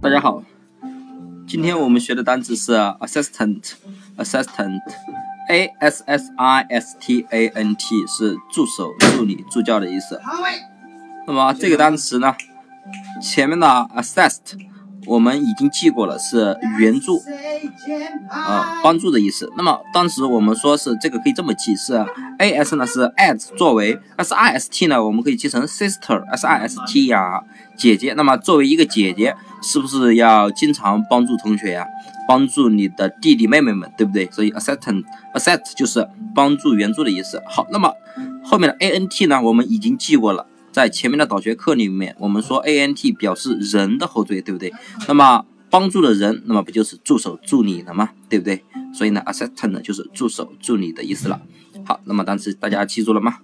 大家好，今天我们学的单词是 assistant，assistant，a s s i s t a n t 是助手、助理、助教的意思。那么这个单词呢，前面的 assist。我们已经记过了，是援助，呃，帮助的意思。那么当时我们说是这个可以这么记，是 a s 呢是 as 作为，s i s t 呢我们可以记成 sister，s i s t 呀，姐姐。那么作为一个姐姐，是不是要经常帮助同学呀？帮助你的弟弟妹妹们，对不对？所以 assistant，assist 就是帮助援助的意思。好，那么后面的 a n t 呢，我们已经记过了。在前面的导学课里面，我们说 a n t 表示人的后缀，对不对？那么帮助的人，那么不就是助手助理了吗？对不对？所以呢，assistant 就是助手助理的意思了。好，那么单词大家记住了吗？